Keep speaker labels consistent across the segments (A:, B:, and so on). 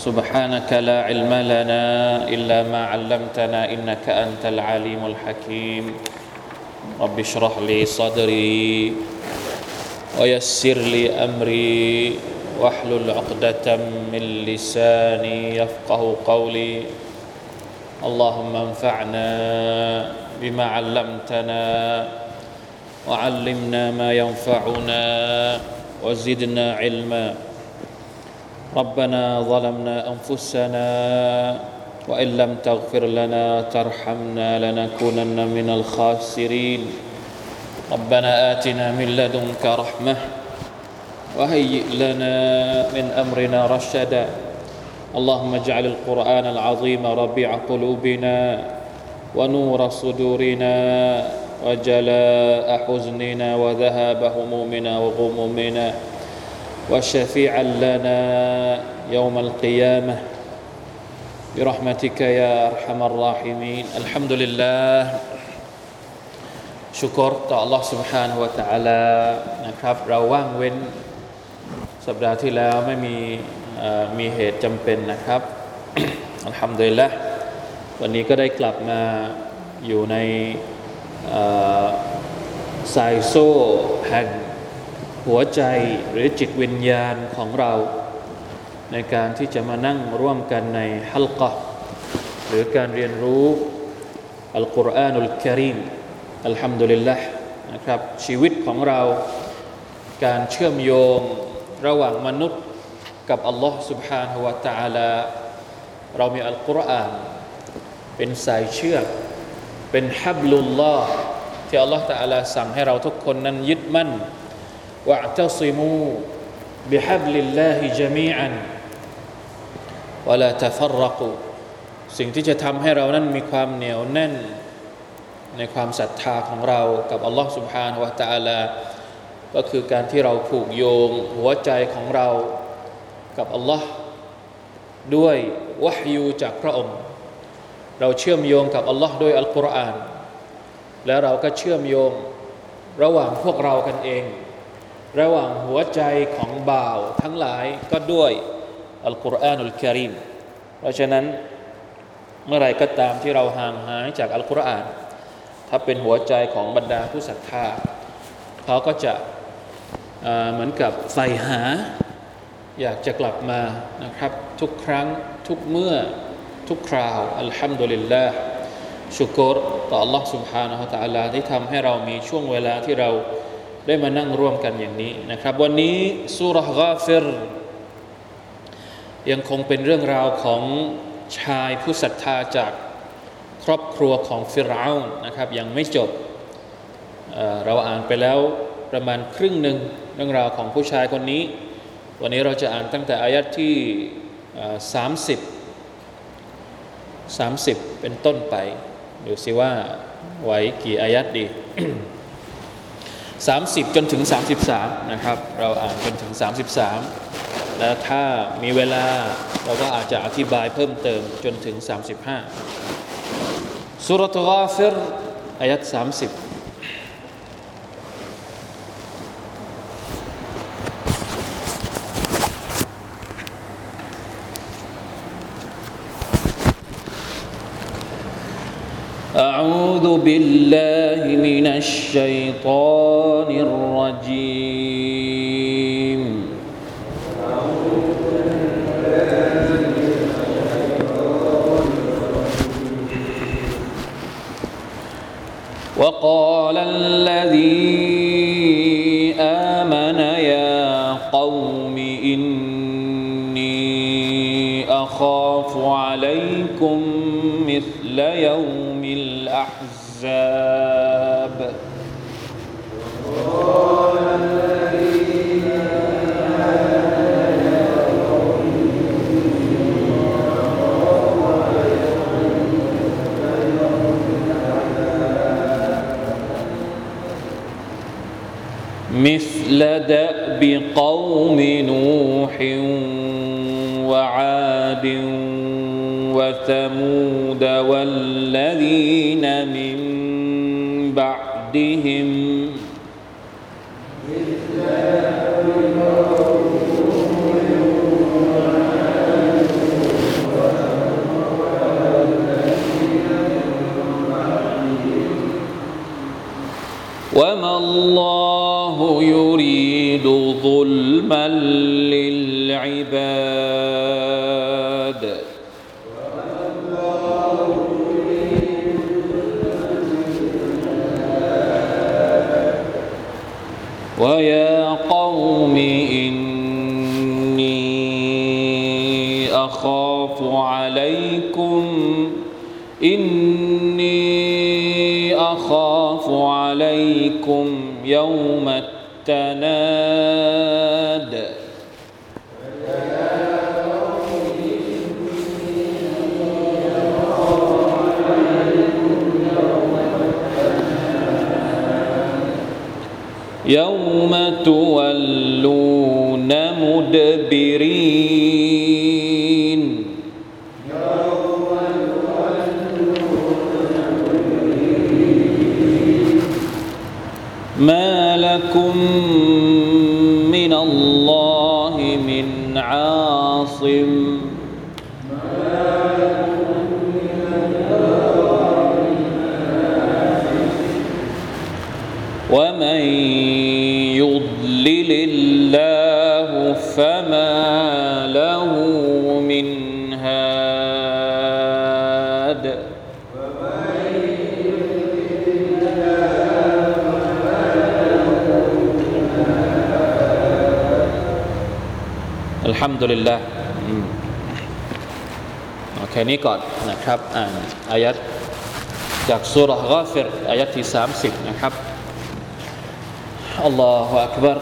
A: سبحانك لا علم لنا إلا ما علمتنا إنك أنت العليم الحكيم. رب اشرح لي صدري ويسر لي أمري واحلل عقدة من لساني يفقه قولي. اللهم انفعنا بما علمتنا وعلمنا ما ينفعنا وزدنا علما. ربنا ظلمنا أنفسنا وإن لم تغفر لنا ترحمنا لنكونن من الخاسرين. ربنا آتنا من لدنك رحمة وهيئ لنا من أمرنا رشدا. اللهم اجعل القرآن العظيم ربيع قلوبنا ونور صدورنا وجلاء حزننا وذهاب همومنا وغمومنا. وشفيعا لنا يوم القيامه برحمتك يا ارحم الراحمين الحمد لله ชุกรต่อ Allah سبحانه และ تعالى นะครับ เราว่างเว้น สัปดาห์ที่แล้วไม่มีมีเหตุจำเป็นนะครับอัลฮัมดุลิลละวันนี้ก็ได้กลับมาอยู่ในสายโซ่แห่ง หัวใจหรือจิตวิญญาณของเรา ในการที่จะมานั่งร่วมกันในฮัลกะหรือการเรียนรู้อัลกุรอานุลกิริมอัลฮัมดุลิลละนะครับชีวิตของเราการเชื่อมโยงระหว่างมนุษย์กับอัลลอฮ์ سبحانه และ تعالى เรามีอัลกุรอานเป็นสายเชือกเป็นฮับลุลลอฮ์ที่อัลลอฮ์ تعالى สั่งให้เราทุกคนนั้นยึดมั่น วะตัซิมูบิฮับลิลลาฮิจามีอันวะลาตฟัรรกูสิ่งที่จะทำให้เรานั้นมีความเหนียวแน่น ในความศรัทธาของเรากับอัลลอฮ์ سبحانه และ تعالى ก็คือการที่เราผูกโยงหัวใจของเรากับอัลลอฮ์ด้วยวะฮยูจากพระองค์ เราเชื่อมโยงกับอัลลอฮ์ด้วยอัลกุรอานและเราก็เชื่อมโยงระหว่างพวกเรากันเอง ระหว่างหัวใจของบ่าวทั้งหลายก็ด้วยอัลกุรอานุลกิริมเพราะฉะนั้นเมื่อไรก็ตามที่เราห่างหายจากอัลกุรอาน ถ้าเป็นหัวใจของบรรดาผู้ศรัทธาเขาก็จะเหมือนกับใฝ่หา อยากจะกลับมานะครับ ทุกครั้งทุกเมื่อทุกคราว อัลฮัมดุลิลลาห์ชุกรต่อ Allah سبحانه และ تعالى ที่ทำให้เรามีช่วงเวลาที่เรา ได้มานั่งร่วมกันอย่างนี้นะครับ วันนี้สุรกาฟิรยังคงเป็นเรื่องราวของชายผู้ศรัทธาจากครอบครัวของฟิรเอานะครับ ยังไม่จบเราอ่านไปแล้วประมาณครึ่งหนึ่งเรื่องราวของผู้ชายคนนี้ วันนี้เราจะอ่านตั้งแต่อายัดที่สามสิบสามสิบเป็นต้นไป ดูสิว่าไหวกี่อายัดดี 30 จนถึง 33 นะครับ เราอ่านจนถึง 33 และถ้ามีเวลาเราก็อาจจะอธิบายเพิ่มเติมจนถึง 35สุรทูกาฟิรอายัด30 أعوذ بالله من الشيطان الرجيم. وقال الذي آمن يا قوم إني أخاف عليكم مثل يوم الأحزاب مثل دأب قوم نوح وعاد وثمود والذين من بعدهم وما الله يريد ظلما للعباد. ويا قوم إني أخاف عليكم إني أخاف عليكم يوم التناد. يوم تولون مدبرين هاد الحمد لله อืมเอาแค่นี้ก่อนนะครับอ่านอายัดจากสุรกาฟิรอายัดที่ 30 นะครับ الله أكبر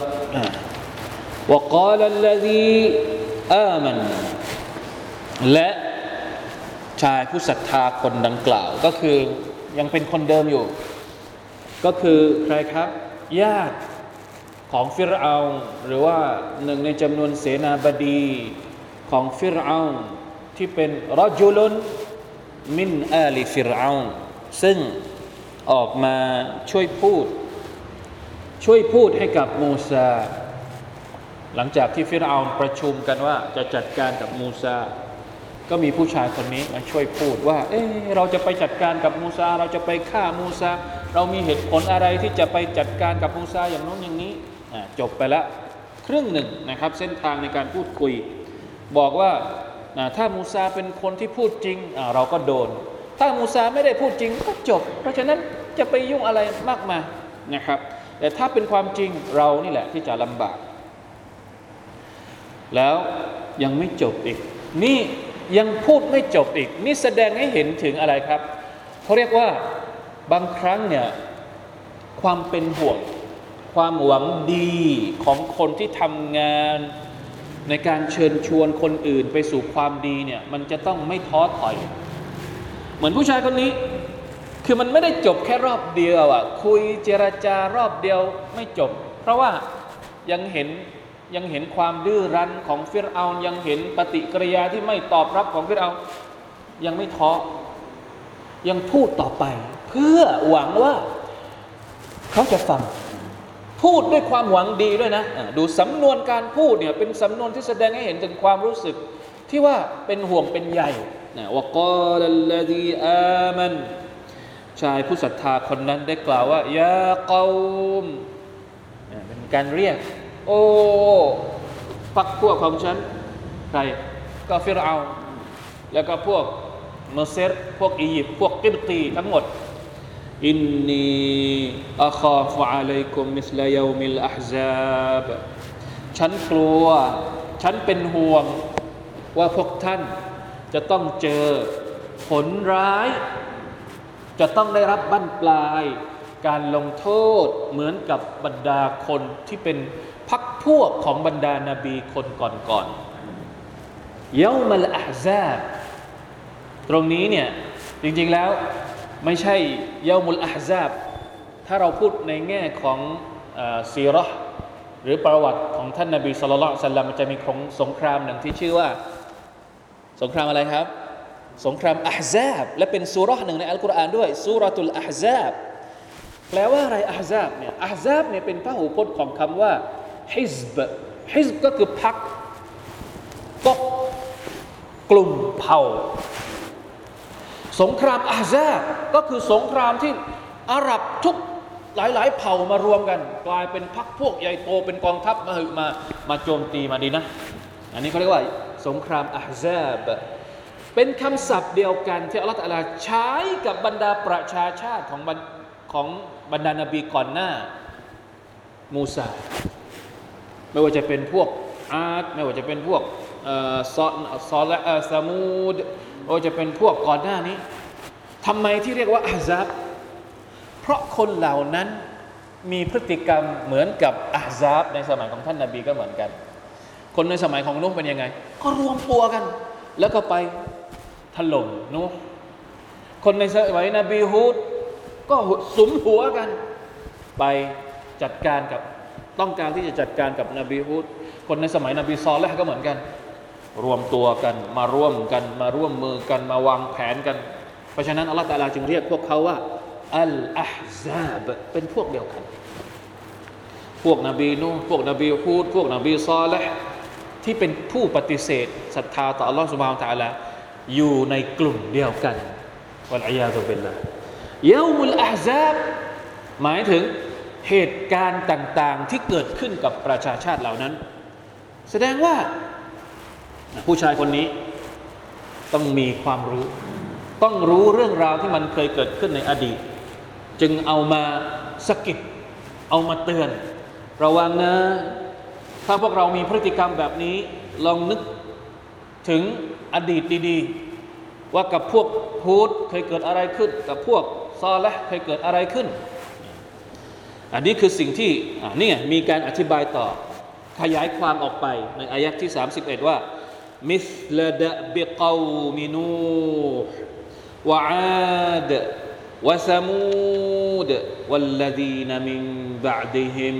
A: وقال الذي آمن และ ชายผู้ศรัทธาคนดังกล่าว ก็คือยังเป็นคนเดิมอยู่ ก็คือใครครับ ญาติของฟิรเอาหรือว่าหนึ่งในจำนวนเสนาบดีของฟิรเอาที่เป็นรจุลนมินอาลีฟิรเอาซึ่งออกมาช่วยพูด ช่วยพูดให้กับมูซา หลังจากที่ฟิรเอาประชุมกันว่าจะจัดการกับมูซา ก็มีผู้ชายคนนี้มาช่วยพูดว่า เอ๊เราจะไปจัดการกับมูซา เราจะไปฆ่ามูซา เรามีเหตุผลอะไรที่จะไปจัดการกับมูซาอย่างน้นอย่างนี้ จบไปแล้วครึ่งหนึ่งนะครับเส้นทางในการพูดคุย บอกว่าถ้ามูซาเป็นคนที่พูดจริง เราก็โดน ถ้ามูซาไม่ได้พูดจริงก็จบ เพราะฉะนั้นจะไปยุ่งอะไรมากมายนะครับ แต่ถ้าเป็นความจริงเรานี่แหละที่จะลำบาก แล้วยังไม่จบอีก นี่ ยังพูดไม่จบอีก นี่แสดงให้เห็นถึงอะไรครับเขาเรียกว่าบางครั้งเนี่ยความเป็นห่วง ความหวังดีของคนที่ทำงาน ในการเชิญชวนคนอื่นไปสู่ความดีเนี่ยมันจะต้องไม่ท้อถอย เหมือนผู้ชายคนนี้คือมันไม่ได้จบแค่รอบเดียวอะคุยเจรจารอบเดียวไม่จบ เพราะว่ายังเห็น ยังเห็นความดื้อรั้นของฟิรเอายังเห็นปฏิกิริยาที่ไม่ตอบรับของฟิรเอายังไม่ท้อยังพูดต่อไป เพื่อหวังว่าเขาจะฟัง พูดด้วยความหวังดีด้วยนะ ดูสำนวนการพูดเนี่ยเป็นสำนวนที่แสดงให้เห็นถึงความรู้สึก ที่ว่าเป็นห่วงเป็นใยนะوقال الذي آمنชายผู้ศรัทธาคนนั้นได้กล่าวว่าيا قومเป็นการเรียก โอ้พักพวกของฉัน ใครก็ฟิรเอาน์ แล้วก็พวกเมเซรพวกอียิปต์พวกกิบตีทั้งหมดإني أخاف عليكم مثل يوم الأحزابาบฉันกลัว ฉันเป็นห่วงว่าพวกท่านจะต้องเจอผลร้าย จะต้องได้รับบั้นปลาย การลงโทษเหมือนกับบรรดาคนที่เป็น พักพวกของบรรดานาบีคนก่อนๆเยามัลอะฮซาบตรงนี้เนี่ยจริงๆแล้วไม่ใช่เยามุลอะฮซาบถ้าเราพูดในแง่ของอซีราะห์หรือประวัติของท่านนบีสุลต่านสัลลัมมันจะมีของสงครามหนึ่งที่ชื่อว่าสงครามอะไรครับ สงครามอัฮซาบและเป็นสุราะห์หนึ่งในอัลกุรอานด้วยสุรตุลอัฮซาบแปลว่าอะไรอัฮซาบเนี่ยอัฮซาบเนี่ยเป็นพหูพจน์ของคำว่า ฮิซบฮิซบก็คือพักก๊กกลุ่มเผ่า สงครามอาซาบก็คือสงครามที่อาหรับทุกหลาย ๆ เผ่ามารวมกัน กลายเป็นพักพวกใหญ่โตเป็นกองทัพมาหึมามาโจมตีมาดีนะ อันนี้เขาเรียกว่า สงครามอาซาบเป็นคำศัพท์เดียวกันที่อัลลอฮฺใช้กับบรรดาประชาชาติของบรรของบรรดานบีก่อนหน้า มูซา ไม่ว่าจะเป็นพวกอาดไม่ว่าจะเป็นพวกเอ่อซอซอและเอ่อซามูดไม่ว่าจะเป็นพวกก่อนหน้านี้ทำไมที่เรียกว่าอาซับเพราะคนเหล่านั้นมีพฤติกรรมเหมือนกับอาซับในสมัยของท่านนาบีก็เหมือนกัน คนในสมัยของนุห์เป็นยังไง ก็รวมตัวกัน แล้วก็ไปถล่มนุห์คนในสมัยนบีฮูดก็สุมหัวกัน ไปจัดการกับ ต้องการที่จะจัดการกับนบีฮุดคนในสมัยนบีซอลแลห์ก็เหมือนกัน รวมตัวกันมาร่วมกันมาร่วมมือกันมาวางแผนกัน เพราะฉะนั้นอัลลอฮฺตาลาจึงเรียกพวกเขาว่าอัลอาฮซาบเป็นพวกเดียวกัน พวกนบีนูพวกนบีฮุดพวกนบีซอลแลห์ที่เป็นผู้ปฏิเสธศรัทธาต่ออัลลอฮฺสุบฮานตะอาลาอยู่ในกลุ่มเดียวกันวัลอียาตุบิลลาห์เยามุลอาฮซาบหมายถึง เหตุการณ์ต่างๆที่เกิดขึ้นกับประชาชาติเหล่านั้น แสดงว่าผู้ชายคนนี้ต้องมีความรู้ ต้องรู้เรื่องราวที่มันเคยเกิดขึ้นในอดีต จึงเอามาสกิดเอามาเตือน ระวังนะ ถ้าพวกเรามีพฤติกรรมแบบนี้ ลองนึกถึงอดีตดีๆ ว่ากับพวกฮูดเคยเกิดอะไรขึ้น กับพวกซอและเคยเกิดอะไรขึ้น อันนี้คือสิ่งที่นี่มีการอธิบายต่อ ขยายความออกไปในอายะที่ 31 ว่า มิสลดะบิกาวมินูวะอาดวะสมูดวัลลดีนมินบะดฮิม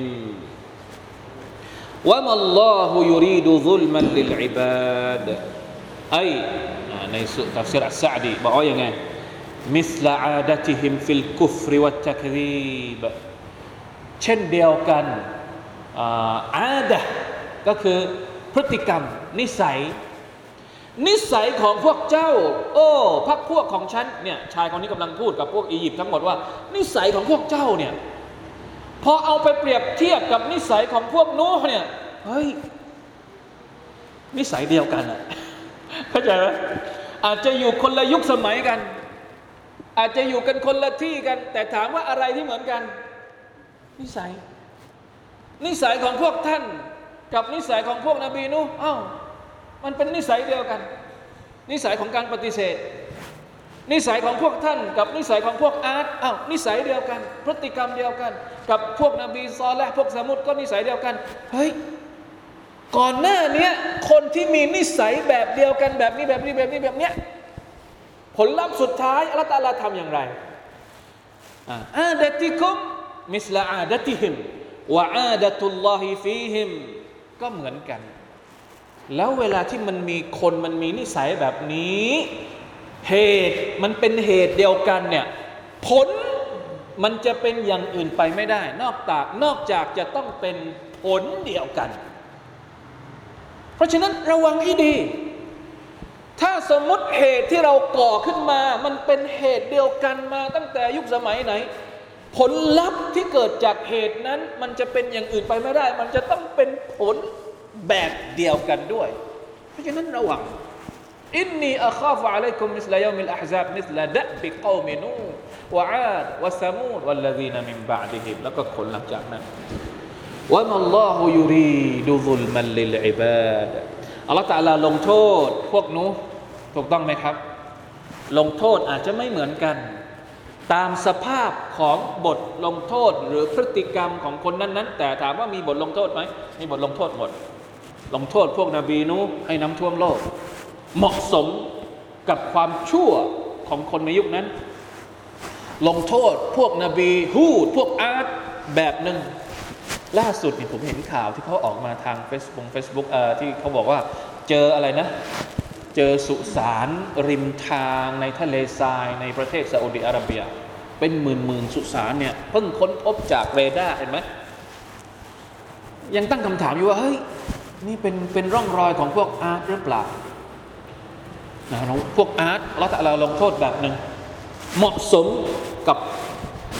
A: وما الله يريد ظلما للعباد أي ในตัฟซีรอัสซะดีบอกว่าอย่างไง مثل عادتهم في الكفر والتكذيب เช่นเดียวกันعادة ก็คือพฤติกรรม นิสัย นิสัยของพวกเจ้า โอ้พักพวกของฉันเนี่ยชายคนนี้กำลังพูดกับพวกอียิปต์ทั้งหมดว่า นิสัยของพวกเจ้าเนี่ยพอเอาไปเปรียบเทียบกับนิสัยของพวกนู้เนี่ยเฮ้ยนิสัยเดียวกันอะเข้าใจไหมอาจจะอยู่คนละยุคสมัยกัน อาจจะอยู่กันคนละที่กัน แต่ถามว่าอะไรที่เหมือนกัน นิสัย นิสัยของพวกท่าน กับนิสัยของพวกนบีนูอ้าวมันเป็นนิสัยเดียวกัน นิสัยของการปฏิเสธ นิสัยของพวกท่าน กับนิสัยของพวกอาร์ตอ้าวนิสัยเดียวกัน พฤติกรรมเดียวกัน กับพวกนบีซอและพวกสมุดก็นิสัยเดียวกันเฮ้ยก่อนหน้านี้คนที่มีนิสัยแบบเดียวกันแบบนี้แบบนี้แบบนี้แบบเนี้ยผลลัพธ์สุดท้ายอัลลอฮฺตะลาทำอย่างไรอาเดะติคุม มิสลาอาดติฮิมวะอาดตุลลอฮิฟีฮิมก็เหมือนกัน แล้วเวลาที่มันมีคนมันมีนิสัยแบบนี้ เหตุมันเป็นเหตุเดียวกันเนี่ยผลมันจะเป็นอย่างอื่นไปไม่ได้ นอกจากนอกจากจะต้องเป็นผลเดียวกัน เพราะฉะนั้นระวังให้ดี ถ้าสมมติเหตุที่เราก่อขึ้นมา มันเป็นเหตุเดียวกันมาตั้งแต่ยุคสมัยไหน ผลลัพธ์ที่เกิดจากเหตุนั้น มันจะเป็นอย่างอื่นไปไม่ได้ มันจะต้องเป็นผลแบบเดียวกันด้วย เพราะฉะนั้นระวังإني أخاف عليكم مثل يوم الأحزاب مثل دأب قوم نوح وعاد وثمود والذين من بعدهمแล้วก็ผลหลังจากนั้นوما الله يريد ظلما للعبادอัลลอฮฺตะลาลงโทษ พวกนูห์ถูกต้องไหมครับ ลงโทษอาจจะไม่เหมือนกัน ตามสภาพของบทลงโทษหรือพฤติกรรมของคนนั้นๆ แต่ถามว่ามีบทลงโทษไหมมีบทลงโทษหมด ลงโทษพวกนบีนูห์ให้น้ำท่วมโลก เหมาะสมกับความชั่วของคนในยุคนั้น ลงโทษพวกนบีฮูดพวกอ๊าดแบบหนึ่งล่าสุดนี่ผมเห็นข่าวที่เขาออกมาทาง Facebook Facebook เอ่อที่เขาบอกว่าเจออะไรนะ เจอสุสานริมทางในทะเลทรายในประเทศซาอุดิอาระเบีย เป็นหมื่นหมื่นสุสานเนี่ยเพิ่งค้นพบจากเรดาร์เห็นไหมยังตั้งคำถามอยู่ว่าเฮ้ยนี่เป็นเป็นร่องรอยของพวกอาร์ตหรือเปล่านะพวกอาร์ตเราแต่เราลงโทษแบบหนึ่งเหมาะสมกับ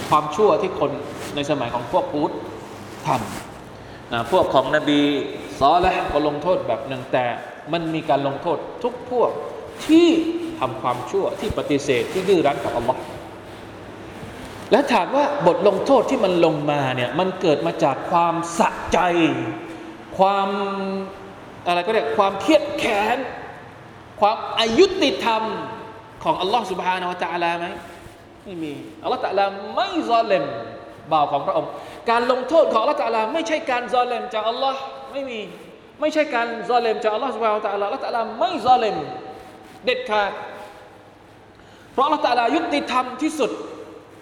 A: ความชั่วที่คนในสมัยของพวกอูดทำนะพวกของนบีซอและก็ลงโทษแบบหนึ่งแต่ มันมีการลงโทษทุกพวกที่ทำความชั่วที่ปฏิเสธที่ดื้อรั้นกับอัลลอฮ์และถามว่าบทลงโทษที่มันลงมาเนี่ยมันเกิดมาจากความสะใจ ความอะไรก็ได้ความเครียดแค้น ความอายุติธรรมของอัลลอฮ์สุบฮานาวะตะอาลาไหมไม่มีอัลลอฮ์ตะอาลาไม่ซอเลมบ่าวของพระองค์ การลงโทษของอัลลอฮ์ตะอาลาไม่ใช่การซอเลมจากอัลลอฮ์ไม่มี ไม่ใช่การซอเลมจากอัลลอฮฺสุบฮานตะลาละตะลาไม่ซอเลมเด็ดขาด เพราะอัละตะลายุติธรรมที่สุด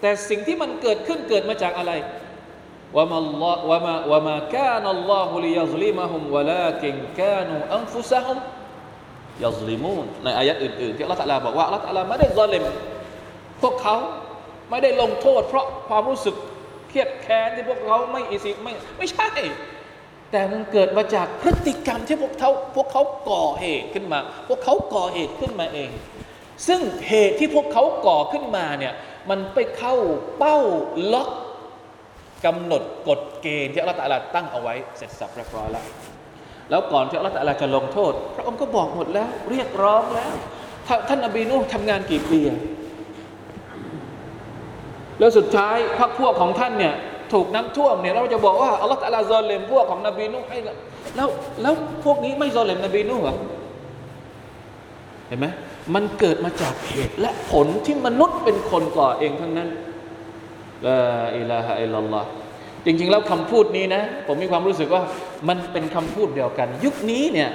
A: แต่สิ่งที่มันเกิดขึ้นเกิดมาจากอะไรวะมัลอวะมาวะมาคานัลลอฮุลิยัซลิมะฮุมวะลากินคานูอันฟุซะฮุมยัซลิมูนในอายัดอื่นๆที่อัลลอฮฺตะลาบอกว่าอัลลอฮฺตะลาไม่ได้ซอเลมพวกเขาไม่ได้ลงโทษ เพราะความรู้สึกเครียดแค้นที่พวกเขาไม่อิสิไม่ไม่ใช่ แต่มันเกิดมาจากพฤติกรรมที่พวกเขาพวกเขาก่อเหตุขึ้นมา พวกเขาก่อเหตุขึ้นมาเอง ซึ่งเหตุที่พวกเขาก่อขึ้นมาเนี่ยมันไปเข้าเป้าล็อกกำหนดกฎเกณฑ์ที่อัลลอฮฺตะอาลาตั้งเอาไว้เสร็จสับเรียบร้อยแล้วแล้วก่อนที่อัลลอฮฺตะอาลาจะลงโทษ พระองค์ก็บอกหมดแล้ว เรียกร้องแล้ว ท่านอบีนูทำงานกี่ปีแล้วสุดท้ายพรรคพวกของท่านเนี่ย ถูกน้ำท่วมเนี่ยเราจะบอกว่าอัลลอฮฺตะลาซอลเลมพวกของนบีนูห์ให้แล้วแล้วพวกนี้ไม่ซอลเลมนบีนูห์เหรอเห็นไหมมันเกิดมาจากเหตุและผลที่มนุษย์เป็นคนก่อเองทั้งนั้นลาอิลาฮะอิลลัลลอฮจริงๆแล้วคำพูดนี้นะผมมีความรู้สึกว่ามันเป็นคำพูดเดียวกัน ยุคนี้เนี่ย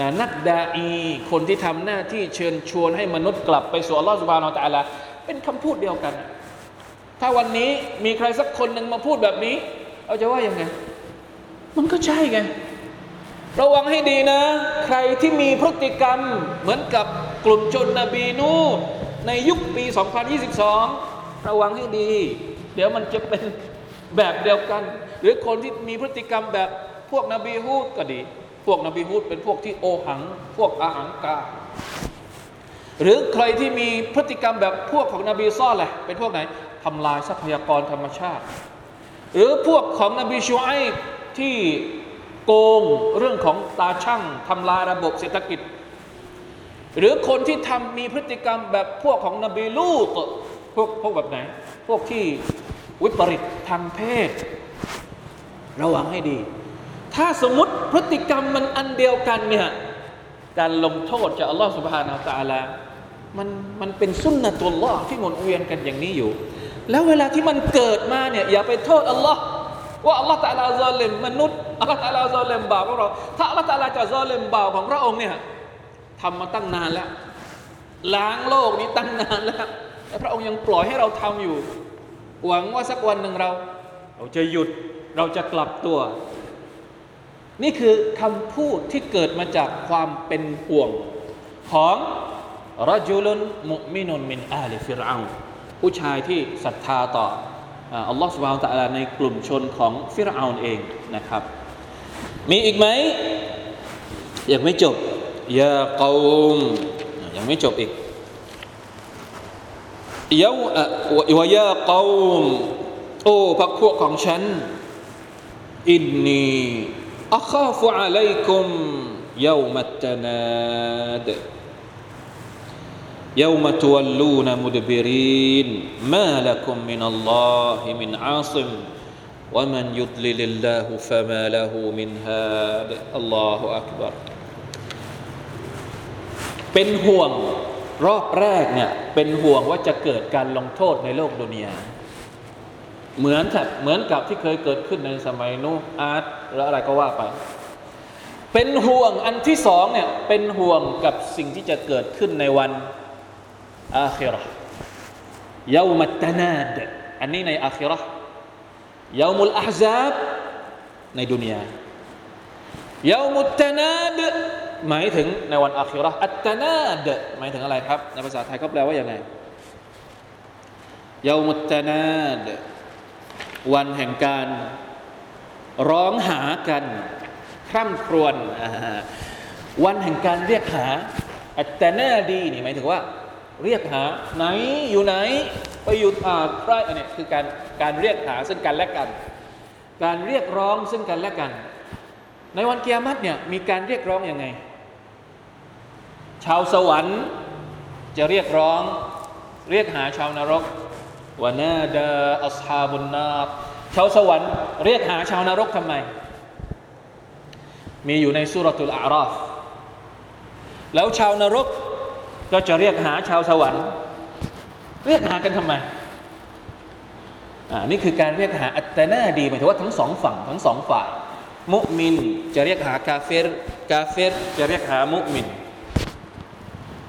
A: นะนักดาอีคนที่ทำหน้าที่เชิญชวนให้มนุษย์กลับไปสู่อัลลอฮฺสุบานอัลตะลาเป็นคำพูดเดียวกัน ถ้าวันนี้มีใครสักคนหนึ่งมาพูดแบบนี้ เราจะว่ายังไง มันก็ใช่ไง ระวังให้ดีนะ ใครที่มีพฤติกรรมเหมือนกับกลุ่มชนนบีนูในยุคปี 2022 ระวังให้ดี เดี๋ยวมันจะเป็นแบบเดียวกัน หรือคนที่มีพฤติกรรมแบบพวกนบีฮูดก็ดี พวกนบีฮูดเป็นพวกที่โอหัง พวกอาหังกาหรือใครที่มีพฤติกรรมแบบพวกของนบีซ่อแหละเป็นพวกไหน ทำลายทรัพยากรธรรมชาติ หรือพวกของนบีชูไอที่โกงเรื่องของตาช่างทำลายระบบเศรษฐกิจ หรือคนที่ทำมีพฤติกรรมแบบพวกของนบีลูกพวกพวกแบบไหน พวกที่วิปริตทางเพศ ระวังให้ดี ถ้าสมมติพฤติกรรมมันอันเดียวกันเนี่ยการลงโทษจากอัลลอฮฺสุบฮานาอัลตะลามันมันเป็นสุนนะตุลลอที่หมุนเวียนกันอย่างนี้อยู่ แล้วเวลาที่มันเกิดมาเนี่ยอย่าไปโทษอัลลอฮ์ว่าอัลลอฮฺตะลาซอลิมมนุษย์อัลลอฮฺตะลาซอลิมบ่าวของเรา ถ้าอัลลอฮฺตะลาจะซอลิมบ่าวของพระองค์เนี่ยทำมาตั้งนานแล้ว ล้างโลกนี้ตั้งนานแล้วแต่พระองค์ยังปล่อยให้เราทำอยู่ หวังว่าสักวันหนึ่งเรา เราจะหยุดเราจะกลับตัว นี่คือคำพูดที่เกิดมาจากความเป็นห่วง ของรจุลุนมุมินุนมินอาลิฟิรอา ผู้ชายที่ศรัทธาต่ออัลลอฮฺสุบฮานตะลาในกลุ่มชนของฟิรเอาเองนะครับ มีอีกไหมยังไม่จบยาเกามยังไม่จบอีกยาววายาเกามโอ้พักพวกของฉัน อินนีอัคาฟุอะลัยกุมยาวมัตตนาด يوم تولون مدبرين ما لكم من الله من عاصم ومن يضلل الله فما له من هاد الله أكبر เป็นห่วงรอบแรกเนี่ยเป็นห่วงว่าจะเกิดการลงโทษในโลกดุนยาเหมือนกับเหมือนกับที่เคยเกิดขึ้นในสมัยนู้อาร์ตหรืออะไรก็ว่าไป เป็นห่วงอันที่สองเนี่ยเป็นห่วงกับสิ่งที่จะเกิดขึ้นในวัน อาคิรอยามัตตนาดอันนี้ในอาคิรอยามุลอาซาบในดุนยายามุตตนาดหมายถึงในวันอาคิราอัตตนาดหมายถึงอะไรครับ ในภาษาไทยเขาแปลว่าอยังไงยามุตตนาดวันแห่งการร้องหากันคร่ำครวญวันแห่งการเรียกหา อัตตนาดีนี่หมายถึงว่า เรียกหาไหนอยู่ไหน ไปอยู่อ่าใกล้อันเนี้ยคือการการเรียกหาซึ่งกันและกัน การเรียกร้องซึ่งกันและกัน ในวันเกียรติเนี่ยมีการเรียกร้องอยังไง ชาวสวรรค์จะเรียกร้องเรียกหาชาวนรกวานาดาอัสฮาบุนนาบชาวสวรรค์เรียกหาชาวนรกทำไม มีอยู่ในสุรทูลอาราฟแล้วชาวนรก ก็จะเรียกหาชาวสวรรค์ เรียกหากันทำไมอ่านี่คือการเรียกหาอัตตนาดีหมายถึงว่าทั้งสองฝั่งทั้งสองฝ่าย มุมินจะเรียกหากาเฟรกาเฟรจะเรียกหามุมิน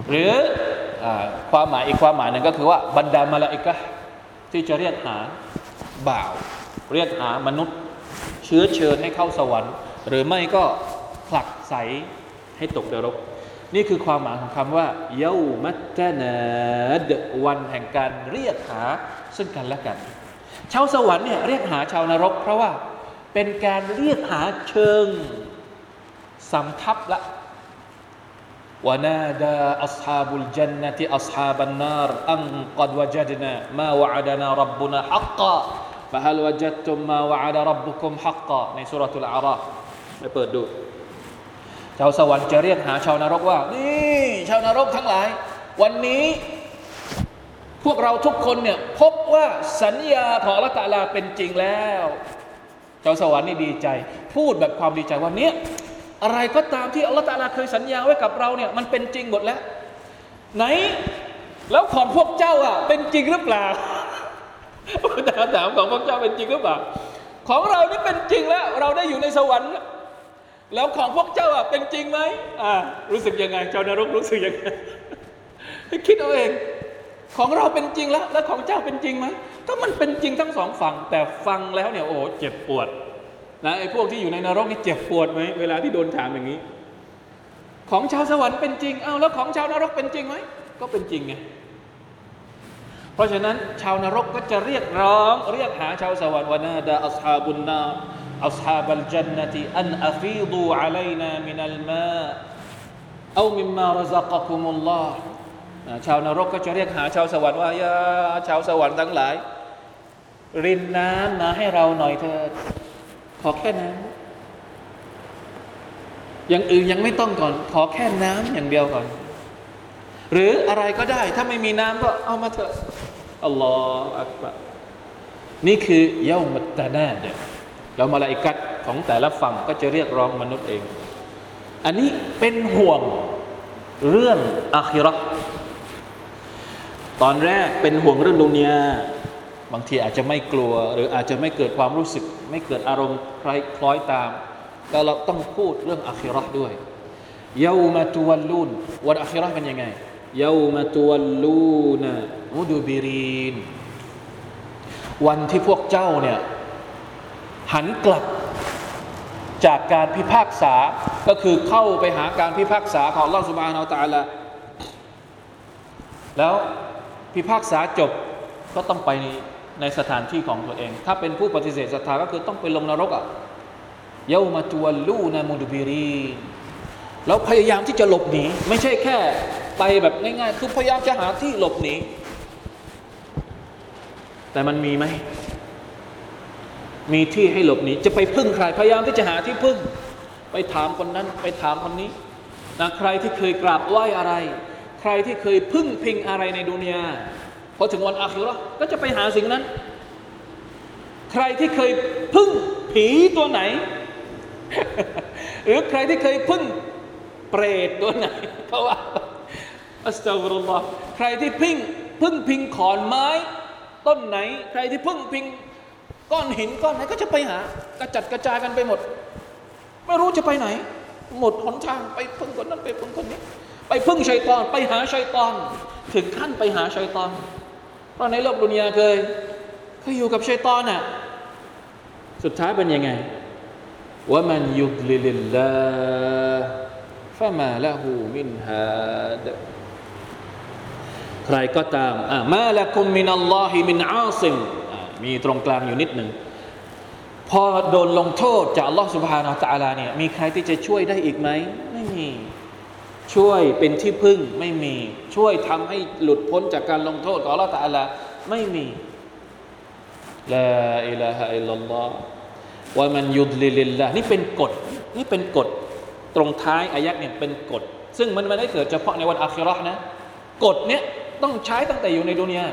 A: หรืออความหมายอีกความหมายหนึ่งก็คือว่าบรรดามาลาอิกะที่จะเรียกหาบ่าว เรียกหามนุษย์ เชื้อเชิญให้เข้าสวรรค์ หรือไม่ก็ผลักใสให้ตกนรก นี่คือความหมายของคำว่าเยามัตตนดวันแห่งการเรียกหาซึ่งกันและกัน ชาวสวรรค์เนี่ยเรียกหาชาวนรก เพราะว่าเป็นการเรียกหาเชิงสำทับละวนาดาอัศฮาบุลจันนติอัศฮาบันนารอันกัดวจัดนามาวะดานารับบุนาฮักกะฟะฮัลวจัดตุมมาวะดารับบุคุมฮักกะในสุรทูลอาราฟไปเปิดดู ชาวสวรรค์จะเรียกหาชาวนรกว่า นี่ชาวนรกทั้งหลาย วันนี้พวกเราทุกคนเนี่ยพบว่าสัญญาของละตาลาเป็นจริงแล้วชาวสวรรค์นี่ดีใจ พูดแบบความดีใจวันนี้อะไรก็ตามที่อัลลอฮฺตาลาเคยสัญญาไว้กับเราเนี่ยมันเป็นจริงหมดแล้ว ไหนแล้วของพวกเจ้าอะเป็นจริงหรือเปล่าถามถามของพวกเจ้าเป็นจริงหรือเปล่า ของเรานี่เป็นจริงแล้ว เราได้อยู่ในสวรรค์ แล้วของพวกเจ้าอะเป็นจริงไหมอ่ารู้สึกยังไงเจ้านรกรู้สึกยังไงให้คิดเอาเอง ของเราเป็นจริงแล้ว แล้วของเจ้าเป็นจริงไหมก็มันเป็นจริงทั้งสองฝั่ง แต่ฟังแล้วเนี่ยโอ้เจ็บปวดนะไอ้พวกที่อยู่ในนรกนี่เจ็บปวดไหมเวลาที่โดนถามอย่างนี้ ของชาวสวรรค์เป็นจริงเอ้าแล้วของชาวนรกเป็นจริงไหมก็เป็นจริงไงเพราะฉะนั้นชาวนรกก็จะเรียกร้อง เรียกหาชาวสวรรค์วานาดาอัศฮาบุนนา อัศฮาบัลจันนติอันอัฟีดูอะลัยนามินัลมาเอามิมมารซักะคุมุลลอฮ์ชาวนรกก็จะเรียกหาชาวสวรรค์ว่ายาชาวสวรรค์ทั้งหลาย รินน้ำมาให้เราหน่อยเถิดขอแค่น้ำอย่างอื่นยังไม่ต้องก่อน ขอแค่น้ำอย่างเดียวก่อน หรืออะไรก็ได้ ถ้าไม่มีน้ำก็เอามาเถอะอัลลอฮฺอักบะนี่คือเย้ามัตตานาเด แล้วมาลาอิกัดของแต่ละฝั่งก็จะเรียกร้องมนุษย์เอง อันนี้เป็นห่วงเรื่องอาคิราะห์ตอนแรกเป็นห่วงเรื่องดุนยาบางทีอาจจะไม่กลัว หรืออาจจะไม่เกิดความรู้สึก ไม่เกิดอารมณ์คล้ายคล้อยตาม แต่เราต้องพูดเรื่องอาคิราะห์ด้วยเยามาตวัลลูนวันอาคิราะห์เป็นยังไงเยามาตวัลลูนมุดูบิรีนวันที่พวกเจ้าเนี่ย หันกลับจากการพิพากษาก็คือเข้าไปหาการพิพากษาของลอสุบานอัลตะละแล้วพิพากษาจบก็ต้องไปในสถานที่ของตัวเอง ถ้าเป็นผู้ปฏิเสธศรัทธาก็คือต้องไปลงนรกอะเยามาจวลลูนามูดบิรีแล้วพยายามที่จะหลบหนีไม่ใช่แค่ไปแบบง่ายๆ คือพยายามจะหาที่หลบหนีแต่มันมีไหม มีที่ให้หลบหนีจะไปพึ่งใครพยายามที่จะหาที่พึ่ง ไปถามคนนั้นไปถามคนนี้นะใครที่เคยกราบไหว้อะไร ใครที่เคยพึ่งพิงอะไรในดุนยาพอถึงวันอาคิราะห์ก็จะไปหาสิ่งนั้น ใครที่เคยพึ่งผีตัวไหน หรือใครที่เคยพึ่งเปรตตัวไหนเพราะว่าอัสตัฟรุลลอฮ์ใครที่พึ่งพึ่งพิงขอนไม้ ต้นไหน ใครที่พึ่งพิง ก้อนหินก้อนไหนก็จะไปหากระจัดกระจายกันไปหมด ไม่รู้จะไปไหน หมดหนทางไปพึ่งคนนั้นไปพึ่งคนนี้ ไปพึ่งชัยตอน ไปหาชัยตอน ถึงขั้นไปหาชัยตอน เพราะในโลกดุนยาเคยเคยอยู่กับชัยตอนน่ะสุดท้ายเป็นยังไงว่ามันยุดลิลลลาฟะมาละหูมินฮาดใครก็ตามอ่ามาละคุมมินัลลอฮิมินอาซิม มีตรงกลางอยู่นิดหนึ่งพอโดนลงโทษจากอัลลอฮฺสุบฮานาอัลลอฮเนี่ยมีใครที่จะช่วยได้อีกไหมไม่มี ช่วยเป็นที่พึ่งไม่มี ช่วยทำให้หลุดพ้นจากการลงโทษของอัลลอฮฺตะลาไม่มีلا إله إلا الله ومن يضلل اللهนี่เป็นกฎนี่เป็นกฎตรงท้ายอายะฮ์เนี่ยเป็นกฎ ซึ่งมันไม่ได้เกิดเฉพาะในวันอาคิรอนะกฎเนี้ยต้องใช้ตั้งแต่อยู่ในดุนยา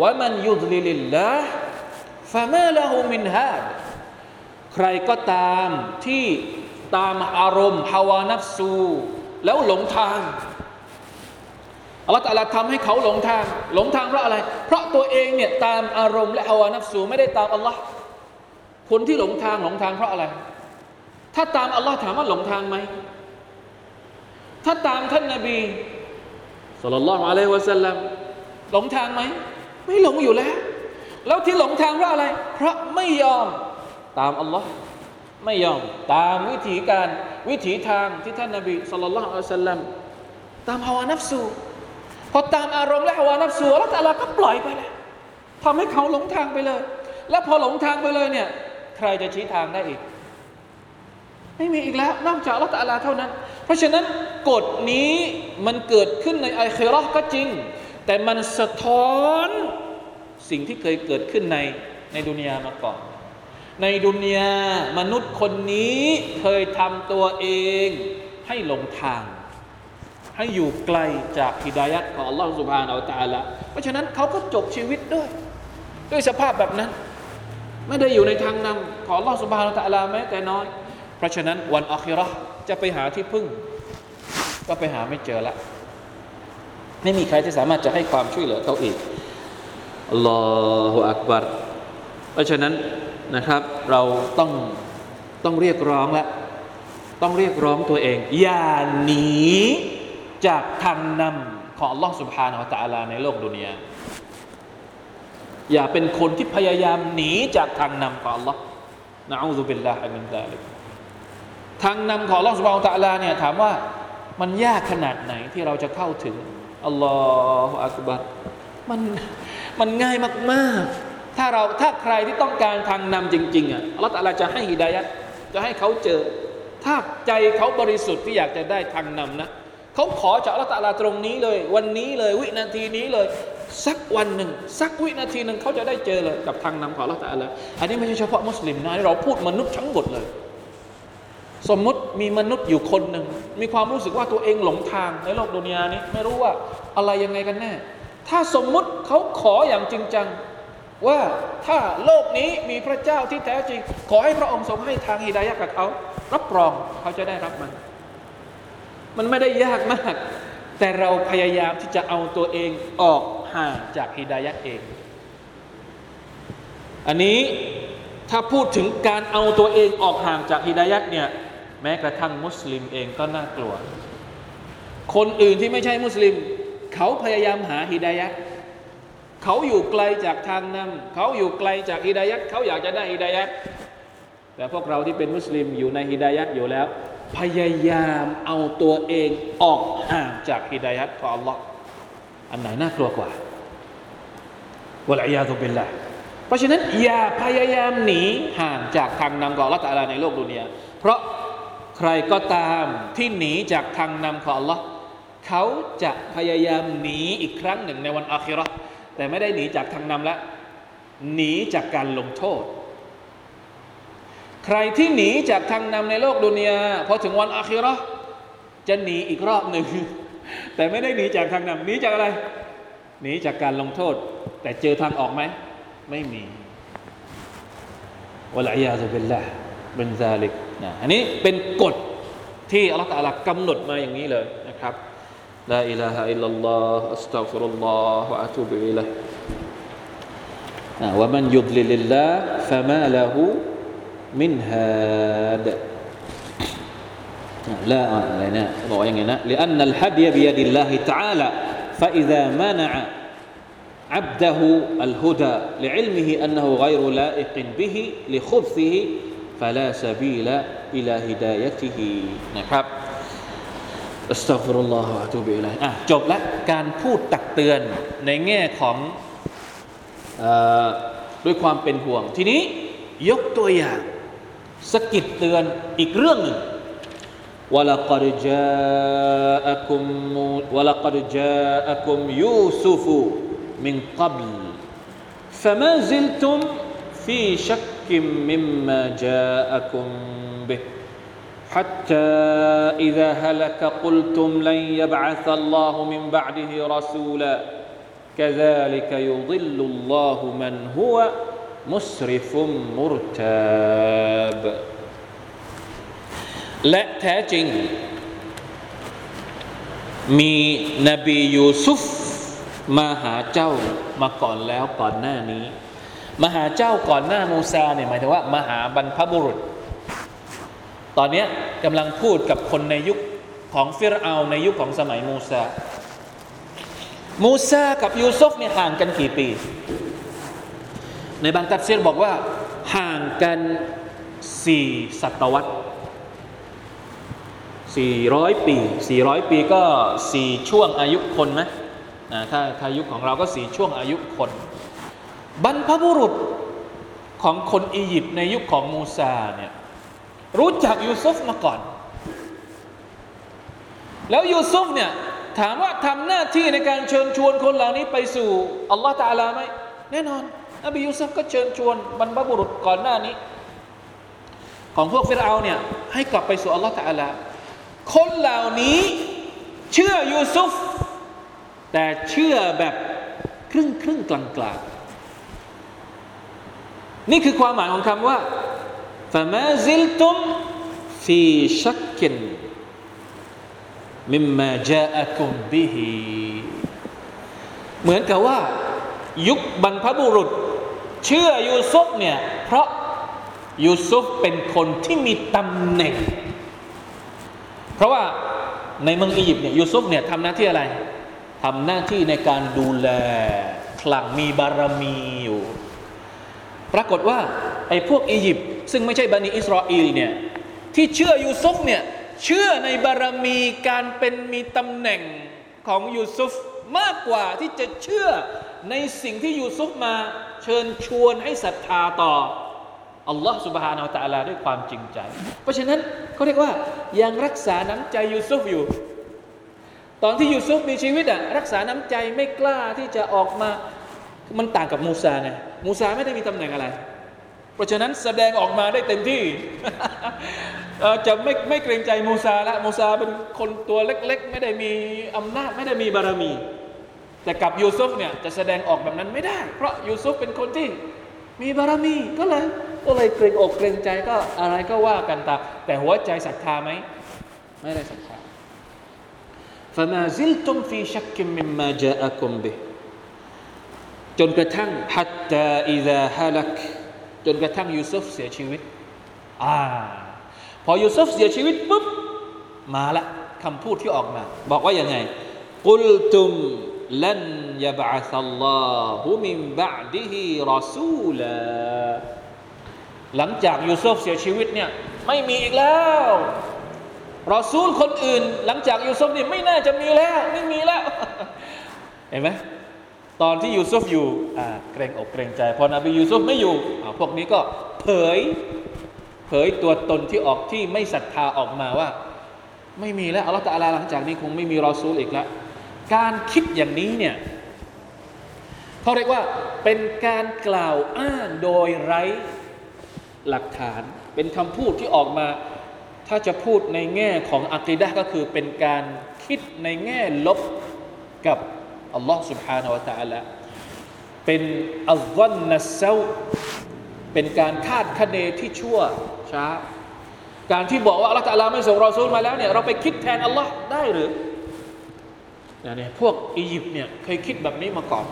A: ومن يضلل الله فما له من هادใครก็ตามที่ตามอารมณ์ฮาวานัฟซู แล้วหลงทางอัลลอฮฺตะลาทำให้เขาหลงทาง หลงทางเพราะอะไร เพราะตัวเองเนี่ยตามอารมณ์และฮาวานัฟสูไม่ได้ตามอัลลอฮ์คนที่หลงทางหลงทางเพราะอะไร ถ้าตามอัลลอฮ์ถามว่าหลงทางไหม ถ้าตามท่านนาบีสุลต่านละอะลัยวะสัลลัมหลงทางไหม ไม่หลงอยู่แล้ว แล้วที่หลงทางเพราะอะไร เพราะไม่ยอมตามอัลลอฮ์ไม่ยอมตามวิธีการวิถีทางที่ท่านนาบีสุลต่านละอัลสลลัมตามฮาวานัฟสูพอตามอารมณ์และฮาวานัฟสูแล้วแต่ละก็ปล่อยไปแล้วทำให้เขาหลงทางไปเลย แล้วพอหลงทางไปเลยเนี่ย ใครจะชี้ทางได้อีก ไม่มีอีกแล้ว นอกจากละตาลาเท่านั้น เพราะฉะนั้นกฎนี้มันเกิดขึ้นในไอเครอก็จริง แต่มันสะท้อน สิ่งที่เคยเกิดขึ้นในในดุนยามาก่อน ในดุนยามนุษย์คนนี้เคยทำตัวเองให้หลงทาง ให้อยู่ไกลจากฮิดายัดของอัลลอฮฺสุบฮานาอัลตะลาเพราะฉะนั้นเขาก็จบชีวิตด้วย ด้วยสภาพแบบนั้น ไม่ได้อยู่ในทางนำของอัลลอฮฺสุบฮานาอัลตะลาแม้แต่น้อย เพราะฉะนั้นวันอัคราจะไปหาที่พึ่ง ก็ไปหาไม่เจอละไม่มีใครที่สามารถจะให้ความช่วยเหลือเขาอีก อัลลอฮฺอักบัรเพราะฉะนั้นนะครับ เราต้องต้องเรียกร้องและต้องเรียกร้องตัวเอง อย่าหนีจากทางนำของอัลลอฮฺสุบฮานาอัลตะลาในโลกดุนยาอย่าเป็นคนที่พยายามหนีจากทางนำของอัลลอฮ์นะอูซุบิลลาฮิมินซาลิกทางนำของอัลลอฮฺสุบฮานาอัลตะลาเนี่ยถามว่ามันยากขนาดไหนที่เราจะเข้าถึงอัลลอฮฺอักบัร มันมันง่ายมากๆ ถ้าเราถ้าใครที่ต้องการทางนำจริงๆอะอัลลอฮฺจะให้ฮิดายัดจะให้เขาเจอ ถ้าใจเขาบริสุทธิ์ที่อยากจะได้ทางนำนะเขาขอจากอัลลอฮฺตรงนี้เลย วันนี้เลยวินาทีนี้เลย สักวันหนึ่ง สักวินาทีหนึ่งเขาจะได้เจอเลยกับทางนำของอัลลอฮฺอันนี้ไม่ใช่เฉพาะมุสลิมนะเราพูดมนุษย์ทั้งหมดเลยสมมุติมีมนุษย์อยู่คนหนึ่ง มีความรู้สึกว่าตัวเองหลงทางในโลกดุนยานี้ ไม่รู้ว่าอะไรยังไงกันแน่ ถ้าสมมุติเขาขออย่างจริงจัง ว่าถ้าโลกนี้มีพระเจ้าที่แท้จริง ขอให้พระองค์ทรงให้ทางฮิดายะกับเขา รับรองเขาจะได้รับมัน มันไม่ได้ยากมาก แต่เราพยายามที่จะเอาตัวเองออกห่างจากฮิดายะเอง อันนี้ถ้าพูดถึงการเอาตัวเองออกห่างจากฮิดายะเนี่ยแม้กระทั่งมุสลิมเองก็น่ากลัว คนอื่นที่ไม่ใช่มุสลิม เขาพยายามหาฮิดายะเขาอยู่ไกลจากทางนำเขาอยู่ไกลจากฮิดายัดเขาอยากจะได้ฮิดายัดแต่พวกเราที่เป็นมุสลิมอยู่ในฮิดายัดอยู่แล้ว พยายามเอาตัวเองออกห่างจากฮิดายัดของ Allah อันไหนน่ากลัวกว่าวลัยยาตุบิลละเพราะฉะนั้นอย่าพยายามหนีห่างจากทางนำของ Allah ตะลาในโลกดุนยาเพราะใครก็ตามที่หนีจากทางนำของ Allah เขาจะพยายามหนีอีกครั้งหนึ่งในวันอาคิรอแต่ไม่ได้หนีจากทางนำแล้วหนีจากการลงโทษ ใครที่หนีจากทางนำในโลกดุนยาพอถึงวันอาคิรอจะหนีอีกรอบหนึ่งแต่ไม่ได้หนีจากทางนำหนีจากอะไรหนีจากการลงโทษ แต่เจอทางออกไหมไม่มีวะลัยยาจะเป็นละเป็นซาลิกนะอันนี้เป็นกฎที่อัลลอฮฺกำหนดมาอย่างนี้เลยนะครับ لا إله إلا الله أستغفر الله وأتوب إليه. آه، ومن يضلل الله فما له من هاد. آه، لا آه، لنا لأن الهدي بيد الله تعالى فإذا منع عبده الهدى لعلمه أنه غير لائق به لخبثه فلا سبيل إلى هدايته. نعم. نعم. อัสตัฆฟิรุลลอฮฺวะตูบิอิลัยอ่ะจบละการพูดตักเตือนในแง่ของเออด้วยความเป็นห่วง ทีนี้ยกตัวอย่างสกิดเตือนอีกเรื่องหนึ่ง ولقد جاءكم ولقد جاءكم يوسف من قبل فما زلتم في شك مما جاءكم به حتى إذا هلك قلتم لن يبعث الله من بعده رسولا كذلك يضل الله من هو مسرف مرتاب และแท้จริง มีนบียูซุฟมาหาเจ้ามาก่อนแล้วก่อนหน้านี้มาหาเจ้าก่อนหน้ามูซาเนี่ยหมายถึงว่ามาหาบรรพบุรุษ ตอนนี้กำลังพูดกับคนในยุคของฟิรเอาในยุคของสมัยมูซา มูซากับยูซุฟเนี่ยห่างกันกี่ปี ในบางตัดเซียนบอกว่า ห่างกันสี่ศตวรรษ400 ปี 400 ปีก็สี่ช่วงอายุคนนะถ้าถ้ายุคของเราก็สี่ช่วงอายุคน บรรพบุรุษของคนอียิปต์ในยุคของมูซาเนี่ย รู้จักยูซุฟมาก่อน แล้วยูซุฟเนี่ยถามว่าทำหน้าที่ในการเชิญชวนคนเหล่านี้ไปสู่อัลลอฮฺตาลาไหมแน่นอนนบียูซุฟก็เชิญชวนบรรพบุรุษก่อนหน้านี้ ของพวกฟิรเอาเนี่ยให้กลับไปสู่อัลลอฮฺตาลาคนเหล่านี้เชื่อยูซุฟแต่เชื่อแบบครึ่งครึ่งกลางกลางนี่คือความหมายของคำว่า فما زلتم في شك مما جاءكم به เหมือนกับว่า ยุคบรรพบุรุษ เชื่อยูซุฟเนี่ยเพราะยูซุฟเป็นคนที่มีตำแหน่ง เพราะว่าในเมืองอียิปต์เนี่ยยูซุฟเนี่ยทำหน้าที่อะไรทำหน้าที่ในการดูแลคลังมีบารมีอยู่ ปรากฏว่าไอ้พวกอียิปต์ ซึ่งไม่ใช่บันิอิสราเอลเนี่ยที่เชื่อยูซุฟเนี่ยเชื่อในบารมีการเป็นมีตำแหน่งของยูซุฟมากกว่าที่จะเชื่อในสิ่งที่ยูซุฟมาเชิญชวนให้ศรัทธาต่ออัลลอฮ์สุบฮานาอัลตะลาด้วยความจริงใจ เพราะฉะนั้นเขาเรียกว่ายังรักษาน้ำใจยูซุฟอยู่ ตอนที่ยูซุฟมีชีวิตอะรักษาน้ำใจไม่กล้าที่จะออกมา มันต่างกับมูซาไงมูซาไม่ได้มีตำแหน่งอะไร เพราะฉะนั้นแสดงออกมาได้เต็มที่ จะไม่ไม่เกรงใจมูซาละมูซาเป็นคนตัวเล็กๆ ไม่ได้มีอำนาจไม่ได้มีบารมี แต่กับยูซุฟเนี่ยจะแสดงออกแบบนั้นไม่ได้ เพราะยูซุฟเป็นคนที่มีบารมีก็เลยก็เลยเกรงอกเกรงใจก็อะไรก็ว่ากันตามแต่หัวใจศรัทธาไหมไม่ได้ศรัทธา فما زلتم في شك مما جاءكم به จนกระทั่ง حتى إذا هلك จนกระทั่งยูซุฟเสียชีวิต อ่า พอยูซุฟเสียชีวิตปุ๊บ มาละคำพูดที่ออกมา บอกว่ายังไง กุลตุมลันยบะซัลลอฮุมินบะดิฮิรอซูลาหลังจากยูซุฟเสียชีวิตเนี่ยไม่มีอีกแล้วรอซูลคนอื่น หลังจากยูซุฟเนี่ยไม่น่าจะมีแล้ว ไม่มีแล้ว เห็นไหม ตอนที่ยูซุฟอยู่เกรงอกเกรงใจ พอนบียูซุฟไม่อยู่พวกนี้ก็เผยเผยตัวตนที่ออกที่ไม่ศรัทธาออกมาว่า ไม่มีแล้วอัลลอฮฺตะอาลาหลังจากนี้คงไม่มีรอซูลอีกแล้วการคิดอย่างนี้เนี่ยเขาเรียกว่าเป็นการกล่าวอ้างโดยไร้หลักฐาน เป็นคำพูดที่ออกมา ถ้าจะพูดในแง่ของอักีดะก็คือเป็นการคิดในแง่ลบกับ อัลลอฮ์ سبحانه และ تعالى เป็นอัลลอฮ์นัสเซาเป็นการคาดคะเนที่ชั่วช้า การที่บอกว่าอัลลอฮ์ตะลาไม่ส่งรอซูลมาแล้วเนี่ยเราไปคิดแทนอัลลอฮ์ได้หรือเนี่ยพวกอียิปต์เนี่ยเคยคิดแบบนี้มาก่อน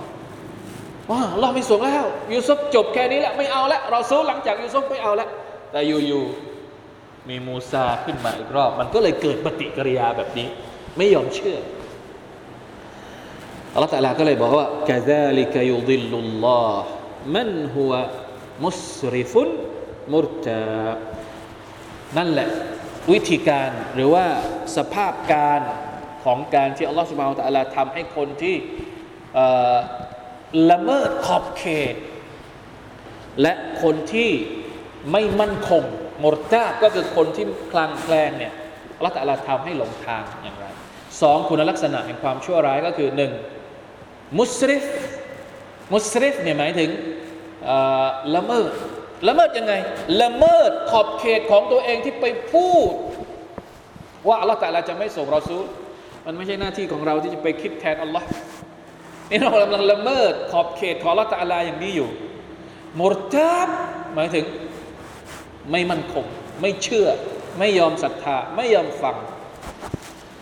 A: ว่าอัลลอฮ์ไม่ส่งแล้วยูซุฟจบแค่นี้แหละไม่เอาแล้วรอซูลหลังจากยูซุฟไม่เอาแล้วแต่อยู่ๆมีมูซาขึ้นมาอีกรอบ มันก็เลยเกิดปฏิกิริยาแบบนี้ ไม่ยอมเชื่อ อัลลอฮฺตะลาก็เลยบอกว่ากะซาลิกยุดิลลุลลอฮ์มันฮุวมุสริฟุนมุรตานั่นแหละวิธีการหรือว่าสภาพการของการที่อัลลอฮฺสุบฮานตะลาทำให้คนที่ละเมิดขอบเขต และคนที่ไม่มั่นคงมรตาก็คือคนที่คลางแคลงเนี่ยอัลลอฮฺตะลาทำให้หลงทางอย่างไรสองคุณลักษณะแห่งความชั่วร้ายก็คือหนึ่ง มุสริฟมุสริฟเนี่ยหมายถึงละเมิดละเมิดยังไงละเมิดขอบเขตของตัวเองที่ไปพูด ว่าอัลลอฮฺแต่ละจะไม่ส่งเราซูลมันไม่ใช่หน้าที่ของเราที่จะไปคิดแทนอัลลอฮ์นี่เรากำลังละเมิดขอบเขตของอัลลอฮฺแต่ละอย่างนี้อยู่มุรตาบหมายถึงไม่มั่นคง ไม่เชื่อ ไม่ยอมศรัทธา ไม่ยอมฟัง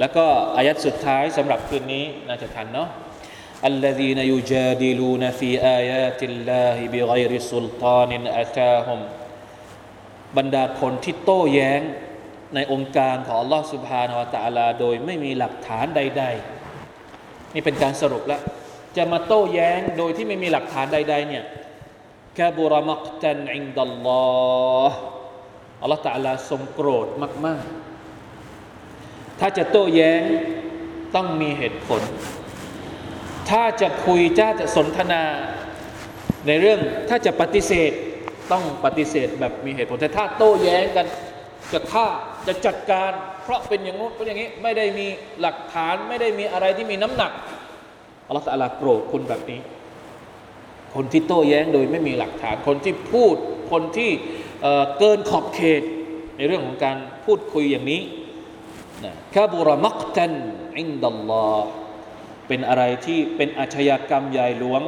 A: แล้วก็อายัดสุดท้ายสำหรับคืนนี้น่าจะทันเนาะ الذين يجادلون في آيات الله بغير سلطان أتاهم บรรดาคนที่โต้แย้งในองค์การของ Allah سبحانه และ تعالى โดยไม่มีหลักฐานใดๆนี่เป็นการสรุปแล้ว จะมาโต้แย้งโดยที่ไม่มีหลักฐานใดๆเนี่ยกาบุรมักตันอิงดัลลอฮ์อัลลอฮฺตะลาทรงโกรธมากๆ ถ้าจะโต้แย้งต้องมีเหตุผล ถ้าจะคุยถ้าจะสนทนาในเรื่องถ้าจะปฏิเสธต้องปฏิเสธแบบมีเหตุผล แต่ถ้าโต้แย้งกันจะฆ่าจะจัดการ เพราะเป็นอย่างนู้นเป็นอย่างนี้ ไม่ได้มีหลักฐานไม่ได้มีอะไรที่มีน้ำหนักอัลลอฮฺตะลาโกรธคนแบบนี้ คนที่โต้แย้งโดยไม่มีหลักฐาน คนที่พูดคนที่เกินขอบเขตในเรื่องของการพูดคุยอย่างนี้ นะคาบุรมักตันอินดัลลอฮ์เป็นอะไรที่เป็นอาชญากรรมใหญ่หลวง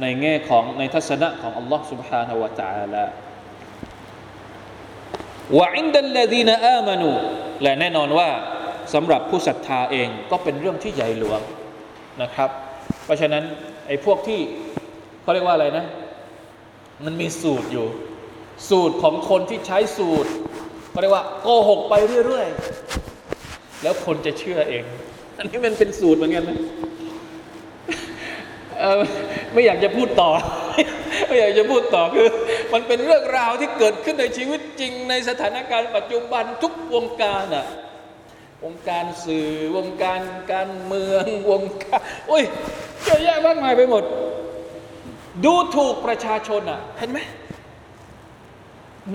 A: ในแง่ของในทัศนะของอัลลอฮ์ سبحانه และ تعالى วะอินดัลลดีนอามานูและแน่นอนว่าสำหรับผู้ศรัทธาเองก็เป็นเรื่องที่ใหญ่หลวงนะครับ เพราะฉะนั้นไอ้พวกที่เขาเรียกว่าอะไรนะ มันมีสูตรอยู่ สูตรของคนที่ใช้สูตรเขาเรียกว่าโกหกไปเรื่อยๆ แล้วคนจะเชื่อเอง อันนี้มันเป็นสูตรเหมือนกันนะไม่อยากจะพูดต่อ ไม่อยากจะพูดต่อคือ มันเป็นเรื่องราวที่เกิดขึ้นในชีวิตจริง ในสถานการณ์ปัจจุบันทุกวงการอะวงการสื่อวงการการเมืองวงการโอ้ยเยอะแยะมากมายไปหมด ดูถูกประชาชนอะเห็นไหม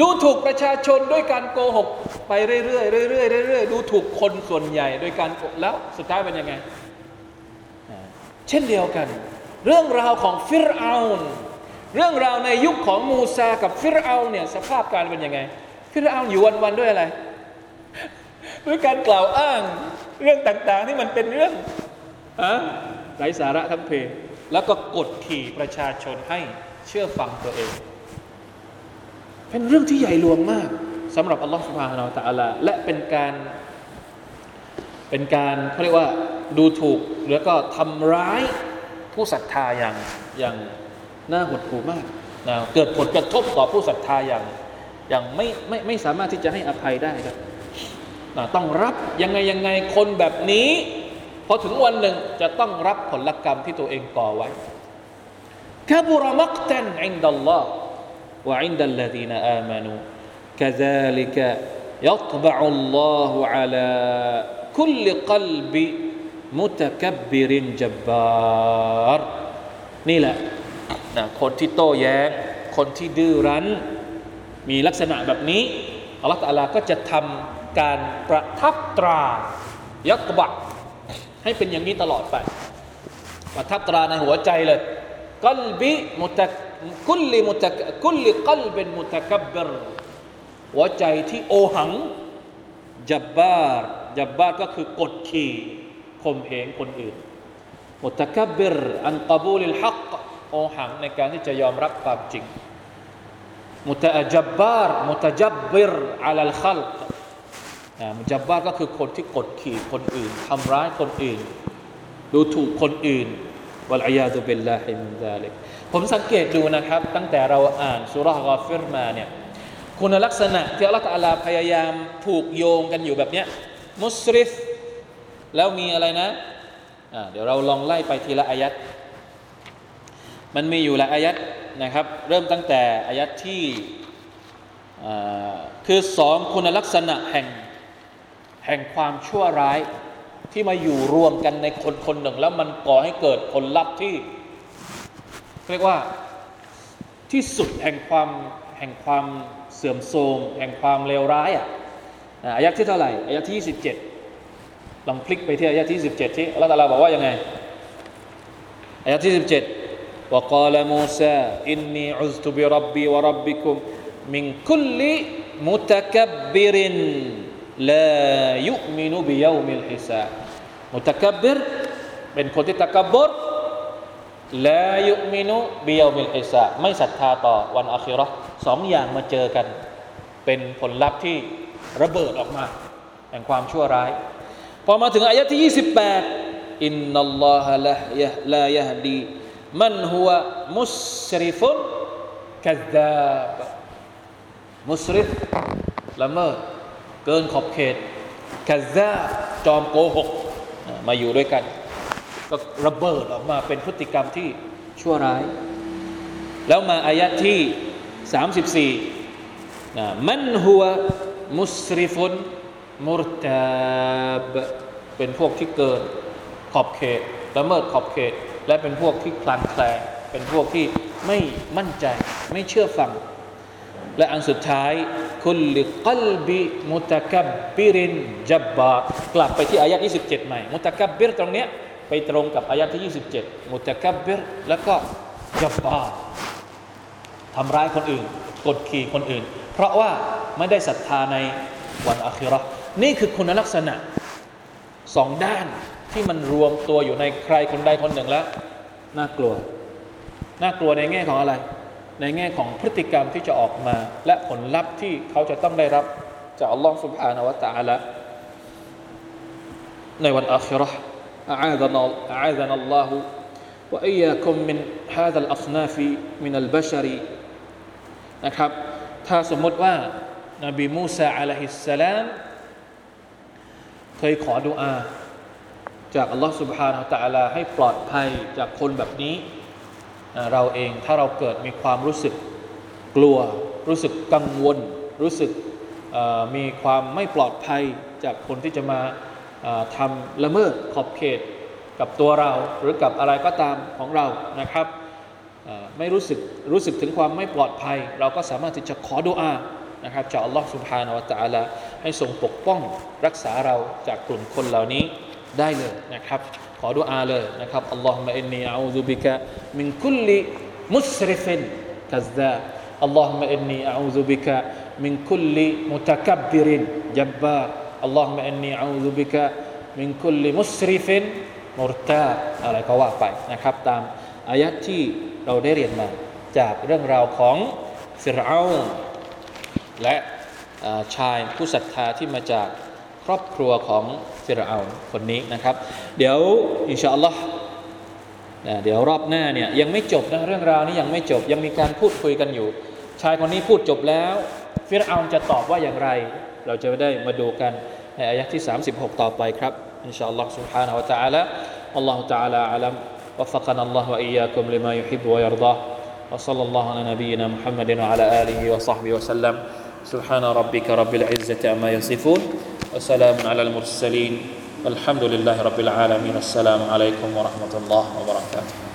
A: ดูถูกประชาชนด้วยการโกหก ไปเรื่อยๆเรื่อยๆเรื่อยๆดูถูกคนส่วนใหญ่โดยการโกแล้วสุดท้ายเป็นยังไง เช่นเดียวกัน เรื่องราวของฟิรเอานเรื่องราวในยุคของมูซากับฟิรเอาเนี่ยสภาพการเป็นยังไง ฟิรเอาอยู่วันๆด้วยอะไร ด้วยการกล่าวอ้างเรื่องต่างๆที่มันเป็นเรื่องอะไร้สาระทั้งเพแล้วก็กดขี่ประชาชนให้เชื่อฟังตัวเอง เป็นเรื่องที่ใหญ่หลวงมากสำหรับอัลลอฮฺสุบฮานาอัลตะอัลาและเป็นการเป็นการเขาเรียกว่าดูถูกแล้วก็ทำร้ายผู้ศรัทธาอย่างอย่างน่าหดหู่มากนะเกิดผลกระทบต่อผู้ศรัทธาอย่างอย่างไม่ไม่ไม่สามารถที่จะให้อภัยได้ครับนะต้องรับยังไงยังไงคนแบบนี้พอถึงวันหนึ่งจะต้องรับผลกรรมที่ตัวเองก่อไว้แค่บุรมักตันอินดัลลอฮ์ وعند الذين آمنوا كذلك يطبع الله على كل قلب متكبر جبار นี่แหละนะคนที่โต้แย้งคนที่ดื้อรั้น มีลักษณะแบบนี้อัลลอฮฺตาลาก็จะทำการประทับตรายักบักให้เป็นอย่างนี้ตลอดไป ประทับตราในหัวใจเลยกัลบิมุตะ กุลลิมุตะกุลลิกัลเป็นมุตะกับบรหัวใจที่โอหัง جبار جبار ก็คือกดขี่ข่มเหงคนอื่น متكبر عن قبول الحقโอหังในการที่จะยอมรับความจริง متجبر متجبر على الخلق متجبرก็คือคนที่กดขี่คนอื่นทำร้ายคนอื่น ดูถูกคนอื่นوالعياذ بالله من ذلك ผมสังเกตดูนะครับ ตั้งแต่เราอ่านสูเราะฮ์ฆอฟิรมาเนี่ยคุณลักษณะที่อัลลอฮฺพยายามผูกโยงกันอยู่แบบเนี้ยมุสริฟแล้วมีอะไรนะะเดี๋ยวเราลองไล่ไปทีละอายัดมันมีอยู่หลายอายัดนะครับ เริ่มตั้งแต่อายัดที่คือสองคุณลักษณะแห่งแห่งความชั่วร้ายที่มาอยู่รวมกันในคนคนหนึ่ง แล้วมันก่อให้เกิดผลลัพธ์ที่ เรียกว่าที่สุดแห่งความแห่งความเสื่อมโทรมแห่งความเลวร้ายอ่ะอายะที่เท่าไหร่อายะที่27ลองพลิกไปที่อายะที่17ที่อัลลอฮฺบอกว่ายังไงอายะที่17 وقال موسى إني عزت بربي وربكم من كل متكبر لا يؤمن بيوم الحساب متكبر เป็นคนที่ตะกบร ลายุมินุบิยามิลอิซาไม่ศรัทธาต่อวันอัคิรอสองอย่างมาเจอกัน เป็นผลลัพธ์ที่ระเบิดออกมา แห่งความชั่วร้าย พอมาถึงอายะที่ 28 อินนัลลอฮะละยะลายะดีมันหัวมุสริฟุนกัซาบมุสริฟละเมิดเกินขอบเขตกัซาจอมโกหก มาอยู่ด้วยกัน ก็ระเบิดออกมาเป็นพฤติกรรมที่ชั่วร้าย แล้วมาอายะที่ 34นะมันหัวมุสริฟุนมุรตาบเป็นพวกที่เกินขอบเขตละเมิดขอบเขต และเป็นพวกที่คลานแคลงเป็นพวกที่ไม่มั่นใจ ไม่เชื่อฟัง และอันสุดท้ายคุลลิกลบิมุตะกับบิรินจับบากลับไปที่อายะ27ใหม่ มุตะกับบิรตรงเนี้ย ไปตรงกับอายะที่ 27 มุตะกับเบรแล้วก็ยับบาทำร้ายคนอื่น กดขี่คนอื่น เพราะว่าไม่ได้ศรัทธาในวันอัคิรอนี่คือคุณลักษณะสองด้านที่มันรวมตัวอยู่ในใครคนใดคนหนึ่งแล้ว น่ากลัว น่ากลัวในแง่ของอะไร ในแง่ของพฤติกรรมที่จะออกมา และผลลัพธ์ที่เขาจะต้องได้รับจากอัลลอฮฺสุบฮานาวะตะอัละในวันอัคิรอ أعاذنا أعاذنا الله وإياكم من هذا الأصناف من البشر นะครับถ้าสมมติว่านบีมูซาอะลัยฮิสสลามเคยขอดุอาจากอัลลอฮ์ سبحانه และ تعالى ให้ปลอดภัยจากคนแบบนี้ เราเองถ้าเราเกิดมีความรู้สึกกลัว รู้สึกกังวล รู้สึกมีความไม่ปลอดภัยจากคนที่จะมา ทำละเมิดขอบเขตกับตัวเราหรือกับอะไรก็ตามของเรานะครับไม่รู้สึกรู้สึกถึงความไม่ปลอดภัย เราก็สามารถที่จะขอดุอานะครับจากอัลลอฮฺสุบฮานาวะตะอาลาให้ทรงปกป้องรักษาเราจากกลุ่มคนเหล่านี้ได้เลยนะครับ ขอดุอาเลยนะครับاللهم إني أعوذ بك من كل مسرف كذاب اللهم إني أعوذ بك من كل متكبر جبار اللهم إني أعوذ بك من كل مسرف مرتاب อะไรก็ว่าไปนะครับ ตามอายะที่เราได้เรียนมาจากเรื่องราวของฟิรเอาและชายผู้ศรัทธาที่มาจากครอบครัวของฟิรเอาคนนี้นะครับ เดี๋ยวอินชาอัลลอฮ์เดี๋ยวรอบหน้าเนี่ยยังไม่จบนะเรื่องราวนี้ยังไม่จบยังมีการพูดคุยกันอยู่ ชายคนนี้พูดจบแล้ว ฟิรเอาจะตอบว่าอย่างไร เราจะได้มาดูกันในอายะที่ 36 ต่อไปครับอินชาอัลลอฮ์ سبحانه และ تعالى الله تعالى أعلم وفقنا الله وإياكم لما يحب ويرضاه وصلى الله على نبينا محمد وعلى آله وصحبه وسلم سبحان ربك رب العزة عما يصفون وسلام على المرسلين الحمد لله رب العالمين السلام عليكم ورحمة الله وبركاته